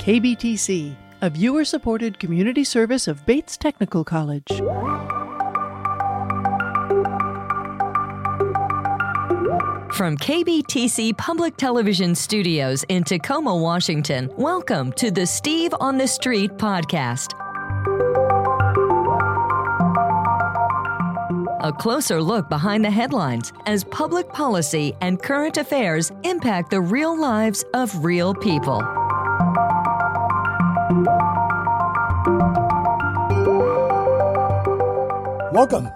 KBTC, a viewer supported community service of Bates Technical College. From KBTC Public Television Studios in Tacoma, Washington, welcome to the Steve on the Street podcast. A closer look behind the headlines as public policy and current affairs impact the real lives of real people. Welcome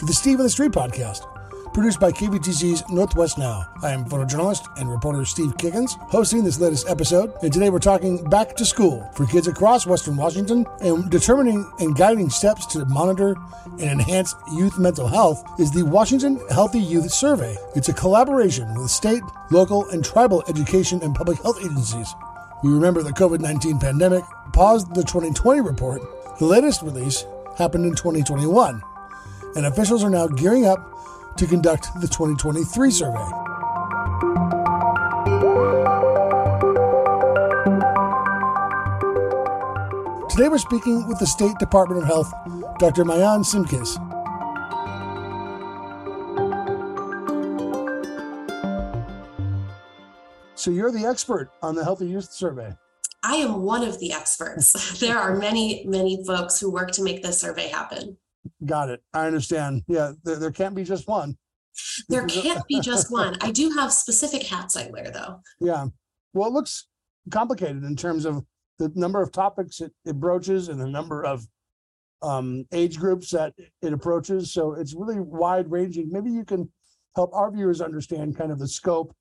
to the Steve on the Street podcast, produced by KBTC's Northwest Now. I am photojournalist and reporter Steve Kiggins, hosting this latest episode. And today we're talking back to school for kids across Western Washington and determining and guiding steps to monitor and enhance youth mental health is the Washington Healthy Youth Survey. It's a collaboration with state, local, and tribal education and public health agencies. We remember the COVID 19 pandemic paused the 2020 report. The latest release happened in 2021 and officials are now gearing up to conduct the 2023 survey. Today we're speaking with the State Department of Health, Dr. Maayan Simckes. So you're the expert on the Healthy Youth Survey. I am one of the experts. there are many, many folks who work to make this survey happen. Got it. I understand. Yeah, there, there can't be just one. There can't be just one. I do have specific hats I wear though. Yeah. Well, it looks complicated in terms of the number of topics it, it broaches and the number of um, age groups that it approaches. So it's really wide ranging. Maybe you can help our viewers understand kind of the scope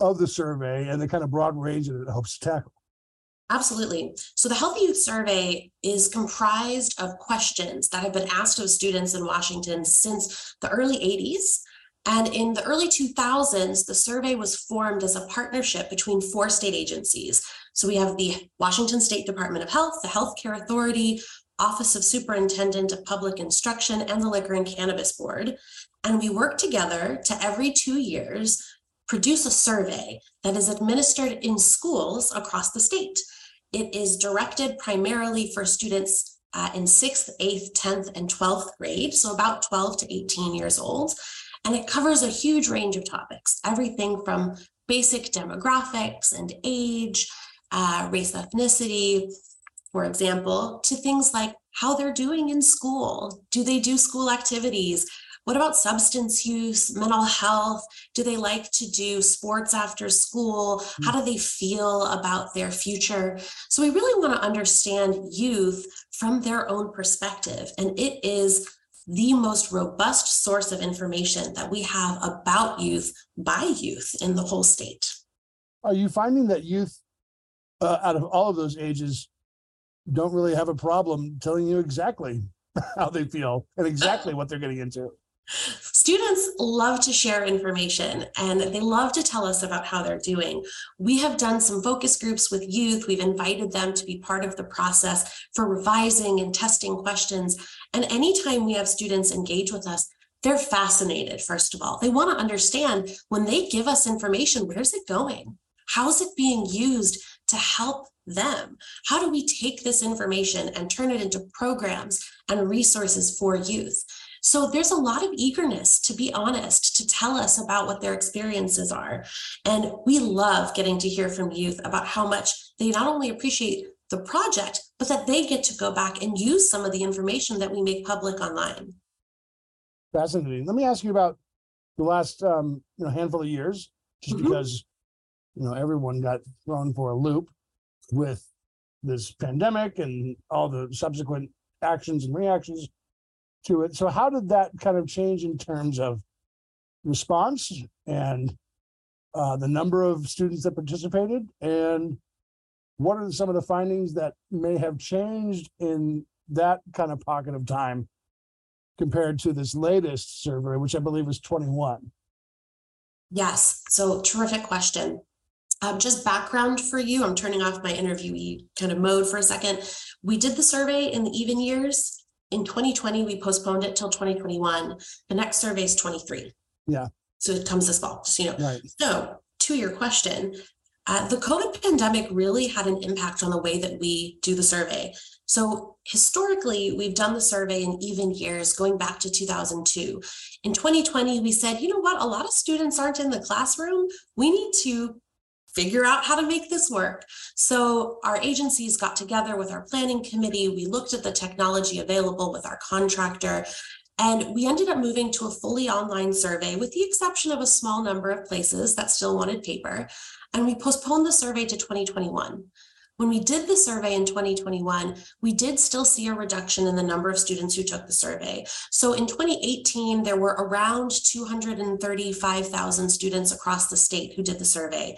of the survey and the kind of broad range that it helps tackle. Absolutely. So the Healthy Youth Survey is comprised of questions that have been asked of students in Washington since the early 80s. And in the early 2000s, the survey was formed as a partnership between four state agencies. So we have the Washington State Department of Health, the Healthcare Authority, Office of Superintendent of Public Instruction, and the Liquor and Cannabis Board. And we work together to every two years produce a survey that is administered in schools across the state. It is directed primarily for students uh, in sixth, eighth, 10th, and 12th grade, so about 12 to 18 years old. And it covers a huge range of topics, everything from basic demographics and age, uh, race, ethnicity, for example, to things like how they're doing in school. Do they do school activities? What about substance use, mental health? Do they like to do sports after school? How do they feel about their future? So we really want to understand youth from their own perspective. And it is the most robust source of information that we have about youth by youth in the whole state. Are you finding that youth, uh, out of all of those ages, don't really have a problem telling you exactly how they feel and exactly what they're getting into? Students love to share information and they love to tell us about how they're doing. We have done some focus groups with youth. We've invited them to be part of the process for revising and testing questions. And anytime we have students engage with us, they're fascinated, first of all. They want to understand when they give us information, where's it going? How's it being used to help them? How do we take this information and turn it into programs and resources for youth? So there's a lot of eagerness, to be honest, to tell us about what their experiences are. And we love getting to hear from youth about how much they not only appreciate the project, but that they get to go back and use some of the information that we make public online. Fascinating. Let me ask you about the last um, you know handful of years, just mm-hmm. because you know everyone got thrown for a loop with this pandemic and all the subsequent actions and reactions to it. So how did that kind of change in terms of response and uh, the number of students that participated and what are some of the findings that may have changed in that kind of pocket of time compared to this latest survey, which I believe was 21? Yes. So terrific question. Um, just background for you. I'm turning off my interviewee kind of mode for a second. We did the survey in the even years in 2020, we postponed it till 2021. The next survey is 23. Yeah. So it comes this fall, just, you know. Right. So to your question, Uh, the COVID pandemic really had an impact on the way that we do the survey. So historically, we've done the survey in even years going back to 2002. In 2020, we said, you know what, a lot of students aren't in the classroom. We need to figure out how to make this work. So our agencies got together with our planning committee. We looked at the technology available with our contractor. And we ended up moving to a fully online survey with the exception of a small number of places that still wanted paper. And we postponed the survey to 2021. When we did the survey in 2021, we did still see a reduction in the number of students who took the survey. So in 2018, there were around 235,000 students across the state who did the survey.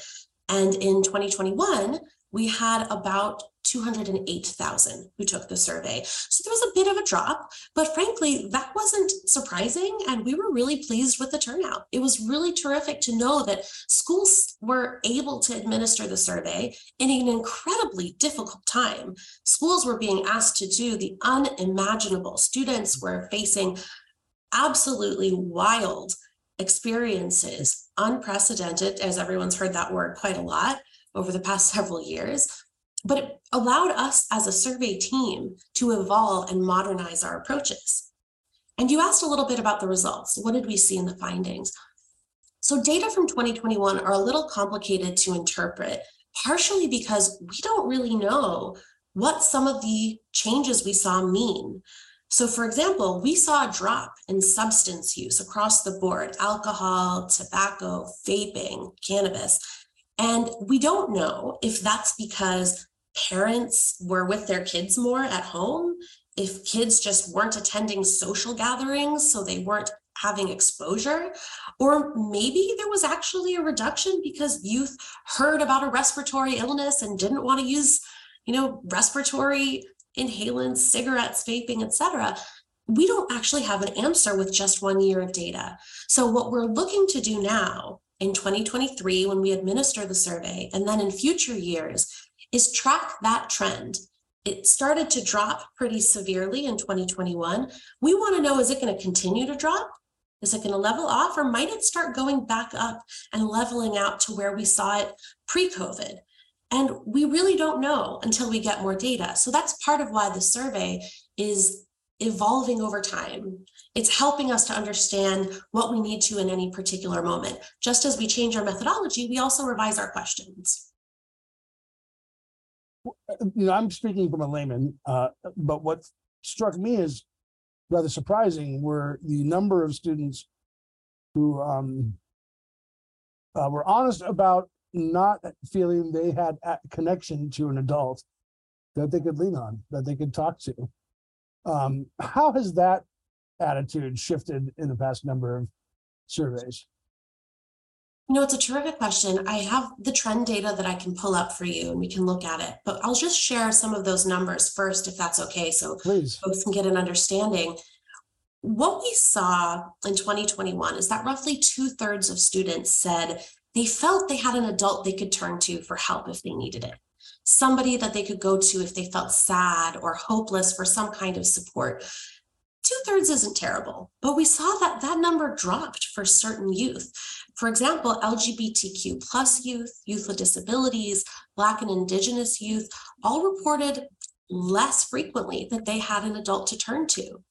And in 2021, we had about 208,000 who took the survey. So there was a bit of a drop, but frankly, that wasn't surprising. And we were really pleased with the turnout. It was really terrific to know that schools were able to administer the survey in an incredibly difficult time. Schools were being asked to do the unimaginable. Students were facing absolutely wild experiences, unprecedented, as everyone's heard that word quite a lot over the past several years but it allowed us as a survey team to evolve and modernize our approaches. And you asked a little bit about the results. What did we see in the findings? So data from 2021 are a little complicated to interpret, partially because we don't really know what some of the changes we saw mean. So for example, we saw a drop in substance use across the board, alcohol, tobacco, vaping, cannabis. And we don't know if that's because parents were with their kids more at home, if kids just weren't attending social gatherings, so they weren't having exposure, or maybe there was actually a reduction because youth heard about a respiratory illness and didn't want to use, you know, respiratory inhalants, cigarettes, vaping, etc. We don't actually have an answer with just one year of data. So what we're looking to do now in 2023 when we administer the survey and then in future years is track that trend. It started to drop pretty severely in 2021. We want to know is it going to continue to drop? Is it going to level off or might it start going back up and leveling out to where we saw it pre COVID? And we really don't know until we get more data. So that's part of why the survey is evolving over time. It's helping us to understand what we need to in any particular moment. Just as we change our methodology, we also revise our questions you know, I'm speaking from a layman, uh, but what struck me as rather surprising were the number of students who um, uh, were honest about not feeling they had a connection to an adult that they could lean on, that they could talk to. Um, how has that attitude shifted in the past number of surveys? You know, it's a terrific question. I have the trend data that I can pull up for you and we can look at it, but I'll just share some of those numbers first, if that's okay. So Please. folks can get an understanding. What we saw in 2021 is that roughly two thirds of students said they felt they had an adult they could turn to for help if they needed it. Somebody that they could go to if they felt sad or hopeless for some kind of support two thirds isn't terrible, but we saw that that number dropped for certain youth. For example, LGBTQ plus youth, youth with disabilities, Black and Indigenous youth all reported less frequently that they had an adult to turn to.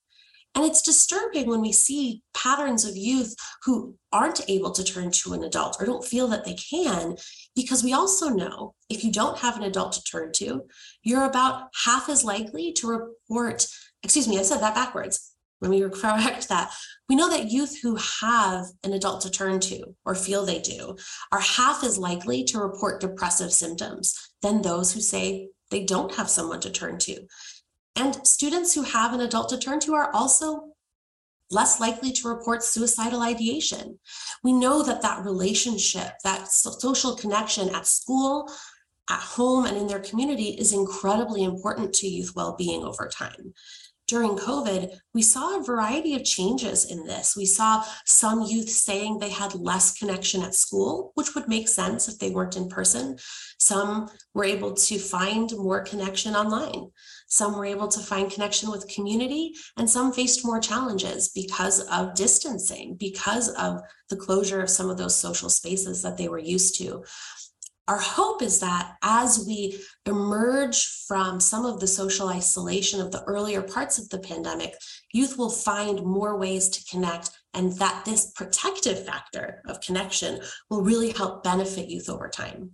And it's disturbing when we see patterns of youth who aren't able to turn to an adult or don't feel that they can, because we also know if you don't have an adult to turn to, you're about half as likely to report excuse me, I said that backwards. Let me correct that. We know that youth who have an adult to turn to or feel they do are half as likely to report depressive symptoms than those who say they don't have someone to turn to. And students who have an adult to turn to are also less likely to report suicidal ideation. We know that that relationship, that social connection at school, at home, and in their community is incredibly important to youth well-being over time during COVID, we saw a variety of changes in this. We saw some youth saying they had less connection at school, which would make sense if they weren't in person. Some were able to find more connection online. Some were able to find connection with community, and some faced more challenges because of distancing, because of the closure of some of those social spaces that they were used to. Our hope is that as we emerge from some of the social isolation of the earlier parts of the pandemic, youth will find more ways to connect, and that this protective factor of connection will really help benefit youth over time.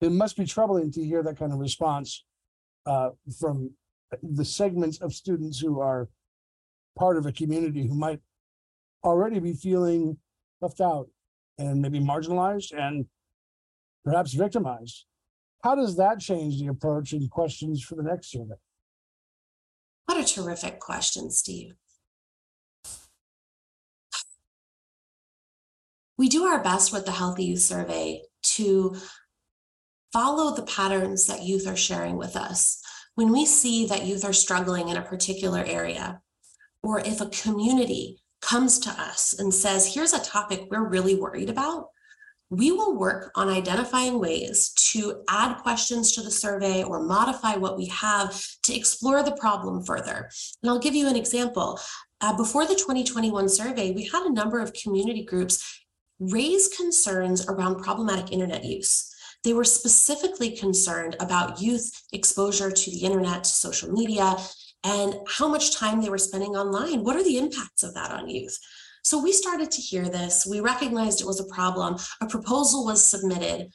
It must be troubling to hear that kind of response uh, from the segments of students who are part of a community who might already be feeling left out and maybe marginalized and perhaps victimized. How does that change the approach and questions for the next survey? What a terrific question, Steve. We do our best with the Healthy Youth Survey to follow the patterns that youth are sharing with us. When we see that youth are struggling in a particular area, or if a community comes to us and says, here's a topic we're really worried about, we will work on identifying ways to add questions to the survey or modify what we have to explore the problem further. And I'll give you an example. Uh, before the 2021 survey, we had a number of community groups raise concerns around problematic internet use. They were specifically concerned about youth exposure to the internet, to social media, and how much time they were spending online. What are the impacts of that on youth? So we started to hear this. We recognized it was a problem. A proposal was submitted.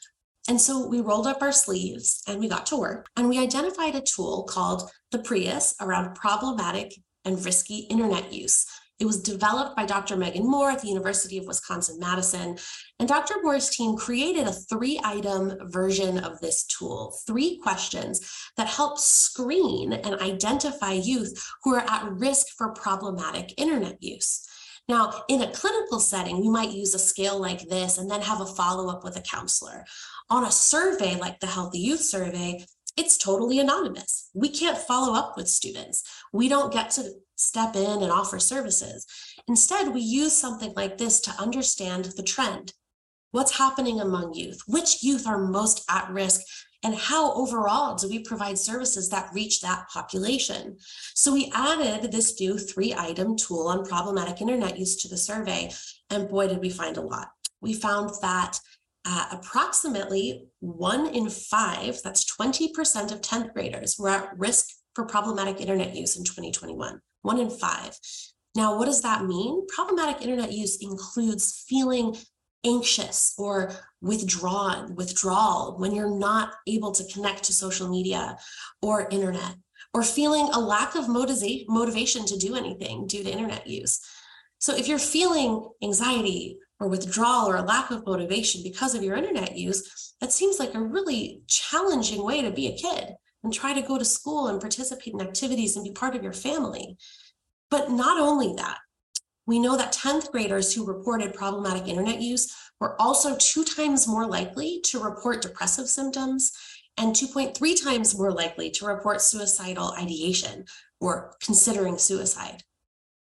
And so we rolled up our sleeves and we got to work and we identified a tool called the PRIUSS around problematic and risky internet use. It was developed by Dr. Megan Moreno at the University of Wisconsin Madison. And Dr. Moreno's team created a three item version of this tool, three questions that help screen and identify youth who are at risk for problematic internet use. Now, in a clinical setting, we might use a scale like this and then have a follow up with a counselor. On a survey like the Healthy Youth Survey, it's totally anonymous. We can't follow up with students. We don't get to step in and offer services. Instead, we use something like this to understand the trend. What's happening among youth? Which youth are most at risk? And how overall do we provide services that reach that population? So we added this new three item tool on problematic internet use to the survey. And boy, did we find a lot. We found that uh, approximately one in five, that's 20% of 10th graders, were at risk for problematic internet use in 2021. One in five. Now, what does that mean? Problematic internet use includes feeling anxious or withdrawn, withdrawal when you're not able to connect to social media or internet, or feeling a lack of motivation to do anything due to internet use. So, if you're feeling anxiety or withdrawal or a lack of motivation because of your internet use, that seems like a really challenging way to be a kid and try to go to school and participate in activities and be part of your family. But not only that, we know that 10th graders who reported problematic internet use were also two times more likely to report depressive symptoms and 2.3 times more likely to report suicidal ideation or considering suicide.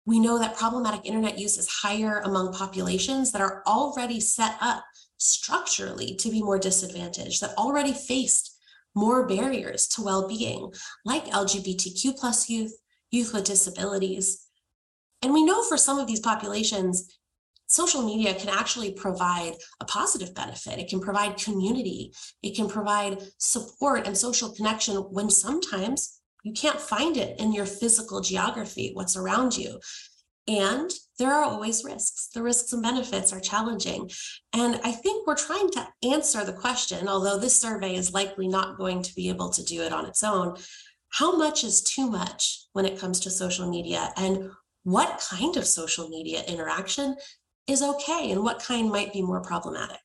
We know that problematic internet use is higher among populations that are already set up structurally to be more disadvantaged, that already faced more barriers to well-being, like LGBTQ plus youth, youth with disabilities. And we know for some of these populations, social media can actually provide a positive benefit. It can provide community, it can provide support and social connection when sometimes you can't find it in your physical geography, what's around you. And there are always risks. The risks and benefits are challenging. And I think we're trying to answer the question, although this survey is likely not going to be able to do it on its own. How much is too much when it comes to social media? And what kind of social media interaction is okay? And what kind might be more problematic?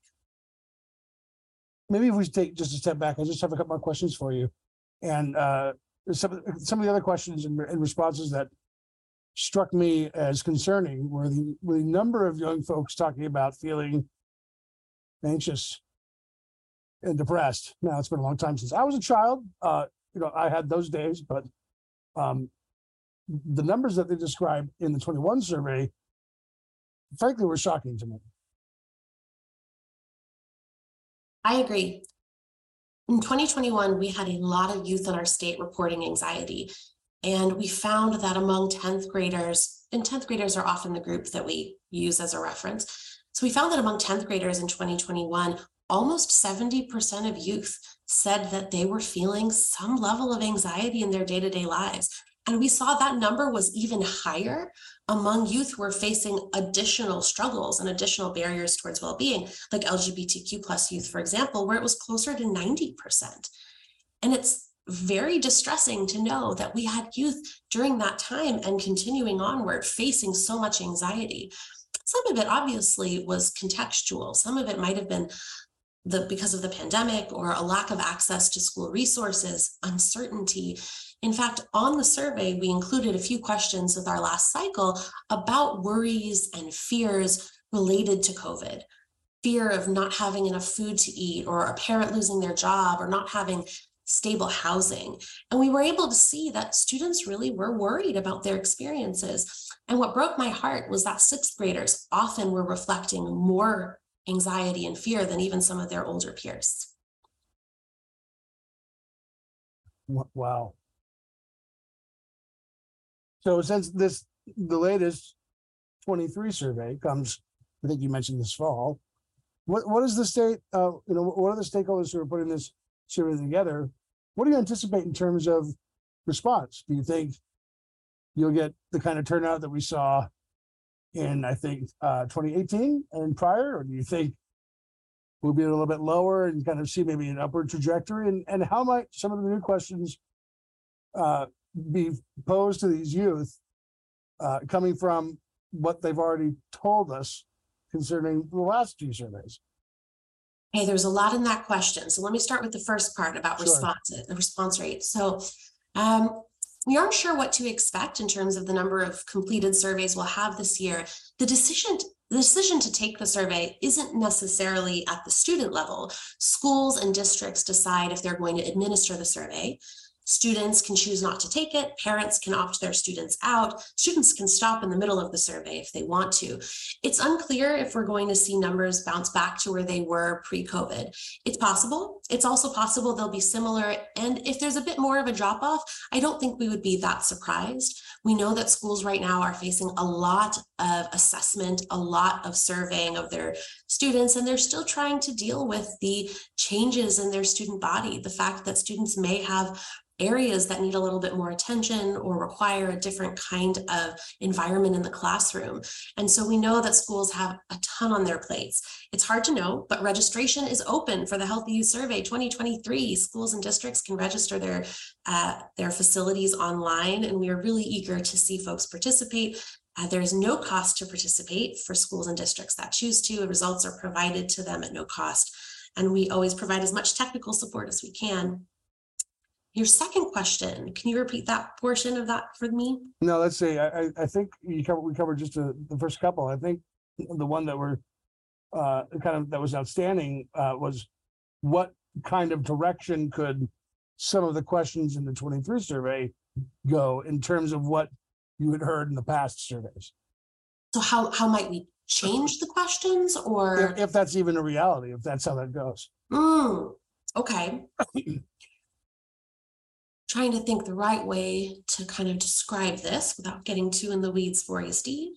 Maybe if we take just a step back, I just have a couple more questions for you. And uh, some some of the other questions and, and responses that struck me as concerning were the, were the number of young folks talking about feeling anxious and depressed. Now it's been a long time since I was a child. Uh, you know, I had those days, but um, the numbers that they described in the 21 survey, frankly, were shocking to me. I agree. In 2021, we had a lot of youth in our state reporting anxiety. And we found that among 10th graders, and 10th graders are often the group that we use as a reference, So we found that among 10th graders in 2021, almost 70% of youth said that they were feeling some level of anxiety in their day to day lives. And we saw that number was even higher among youth who are facing additional struggles and additional barriers towards well-being, like LGBTQ plus youth, for example, where it was closer to 90%. And it's very distressing to know that we had youth during that time and continuing onward facing so much anxiety. Some of it obviously was contextual. Some of it might have been the because of the pandemic or a lack of access to school resources, uncertainty, in fact, on the survey, we included a few questions with our last cycle about worries and fears related to COVID. Fear of not having enough food to eat, or a parent losing their job, or not having stable housing. And we were able to see that students really were worried about their experiences. And what broke my heart was that sixth graders often were reflecting more anxiety and fear than even some of their older peers. Wow. So since this, the latest twenty-three survey comes, I think you mentioned this fall. What, what is the state, uh, you know, what are the stakeholders who are putting this survey together? What do you anticipate in terms of response? Do you think you'll get the kind of turnout that we saw in, I think, uh, twenty eighteen and prior, or do you think we'll be a little bit lower and kind of see maybe an upward trajectory? And, and how might some of the new questions uh, be posed to these youth uh, coming from what they've already told us concerning the last two surveys? Hey, there's a lot in that question. So let me start with the first part about Sure. response, the response rate. So um, we aren't sure what to expect in terms of the number of completed surveys we'll have this year. The decision the decision to take the survey isn't necessarily at the student level. Schools and districts decide if they're going to administer the survey. Students can choose not to take it. Parents can opt their students out. Students can stop in the middle of the survey if they want to. It's unclear if we're going to see numbers bounce back to where they were pre-COVID. It's possible. It's also possible they'll be similar. And if there's a bit more of a drop off, I don't think we would be that surprised. We know that schools right now are facing a lot of assessment, a lot of surveying of their students, and they're still trying to deal with the changes in their student body. The fact that students may have areas that need a little bit more attention or require a different kind of environment in the classroom. And so we know that schools have a ton on their plates. It's hard to know, but registration is open for the Healthy Youth Survey 2023. Schools and districts can register their uh, their facilities online, and we are really eager to see folks participate. Uh, there is no cost to participate for schools and districts that choose to. Results are provided to them at no cost. And we always provide as much technical support as we can. Your second question, can you repeat that portion of that for me? No, let's see, I, I, I think you covered, we covered just the, the first couple. I think the one that were uh, kind of, that was outstanding, uh, was what kind of direction could some of the questions in the twenty-three survey go in terms of what you had heard in the past surveys? So how, how might we change the questions or? If, if that's even a reality, if that's how that goes. Hmm, okay. Trying to think the right way to kind of describe this without getting too in the weeds for you, Steve.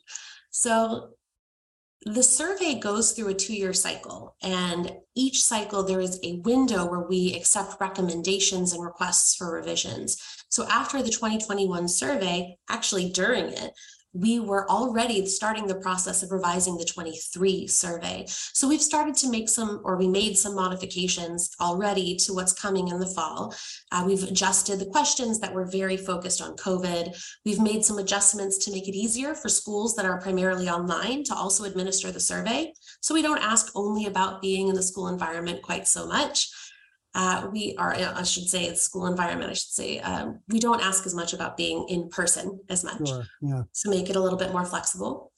So the survey goes through a two-year cycle, and each cycle there is a window where we accept recommendations and requests for revisions. So after the 2021 survey, actually during it, we were already starting the process of revising the 23 survey. So we've started to make some, or we made some modifications already to what's coming in the fall. Uh, we've adjusted the questions that were very focused on COVID. We've made some adjustments to make it easier for schools that are primarily online to also administer the survey. So we don't ask only about being in the school environment quite so much uh, we are, I should say, it's school environment, I should say, um, we don't ask as much about being in person as much Sure, yeah. to make it a little bit more flexible.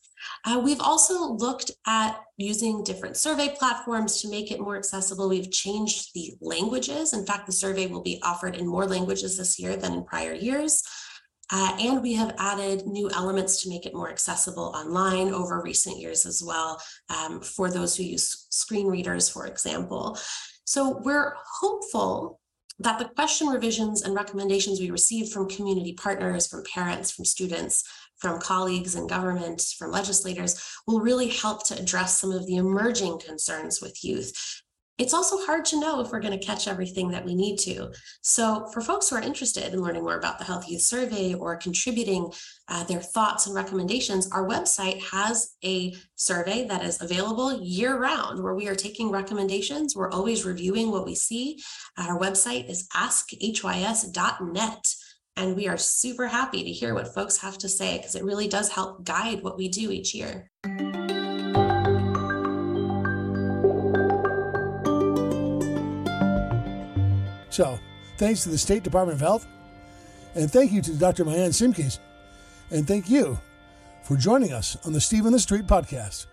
Uh, we've also looked at using different survey platforms to make it more accessible. We've changed the languages. In fact, the survey will be offered in more languages this year than in prior years. Uh, and we have added new elements to make it more accessible online over recent years as well um, for those who use screen readers, for example. So we're hopeful that the question revisions and recommendations we received from community partners, from parents, from students, from colleagues in government, from legislators, will really help to address some of the emerging concerns with youth it's also hard to know if we're going to catch everything that we need to. So, for folks who are interested in learning more about the Health Youth Survey or contributing uh, their thoughts and recommendations, our website has a survey that is available year round where we are taking recommendations. We're always reviewing what we see. Our website is askhys.net. And we are super happy to hear what folks have to say because it really does help guide what we do each year. So, thanks to the State Department of Health, and thank you to Dr. Maayan Simckes, and thank you for joining us on the Steve on the Street podcast.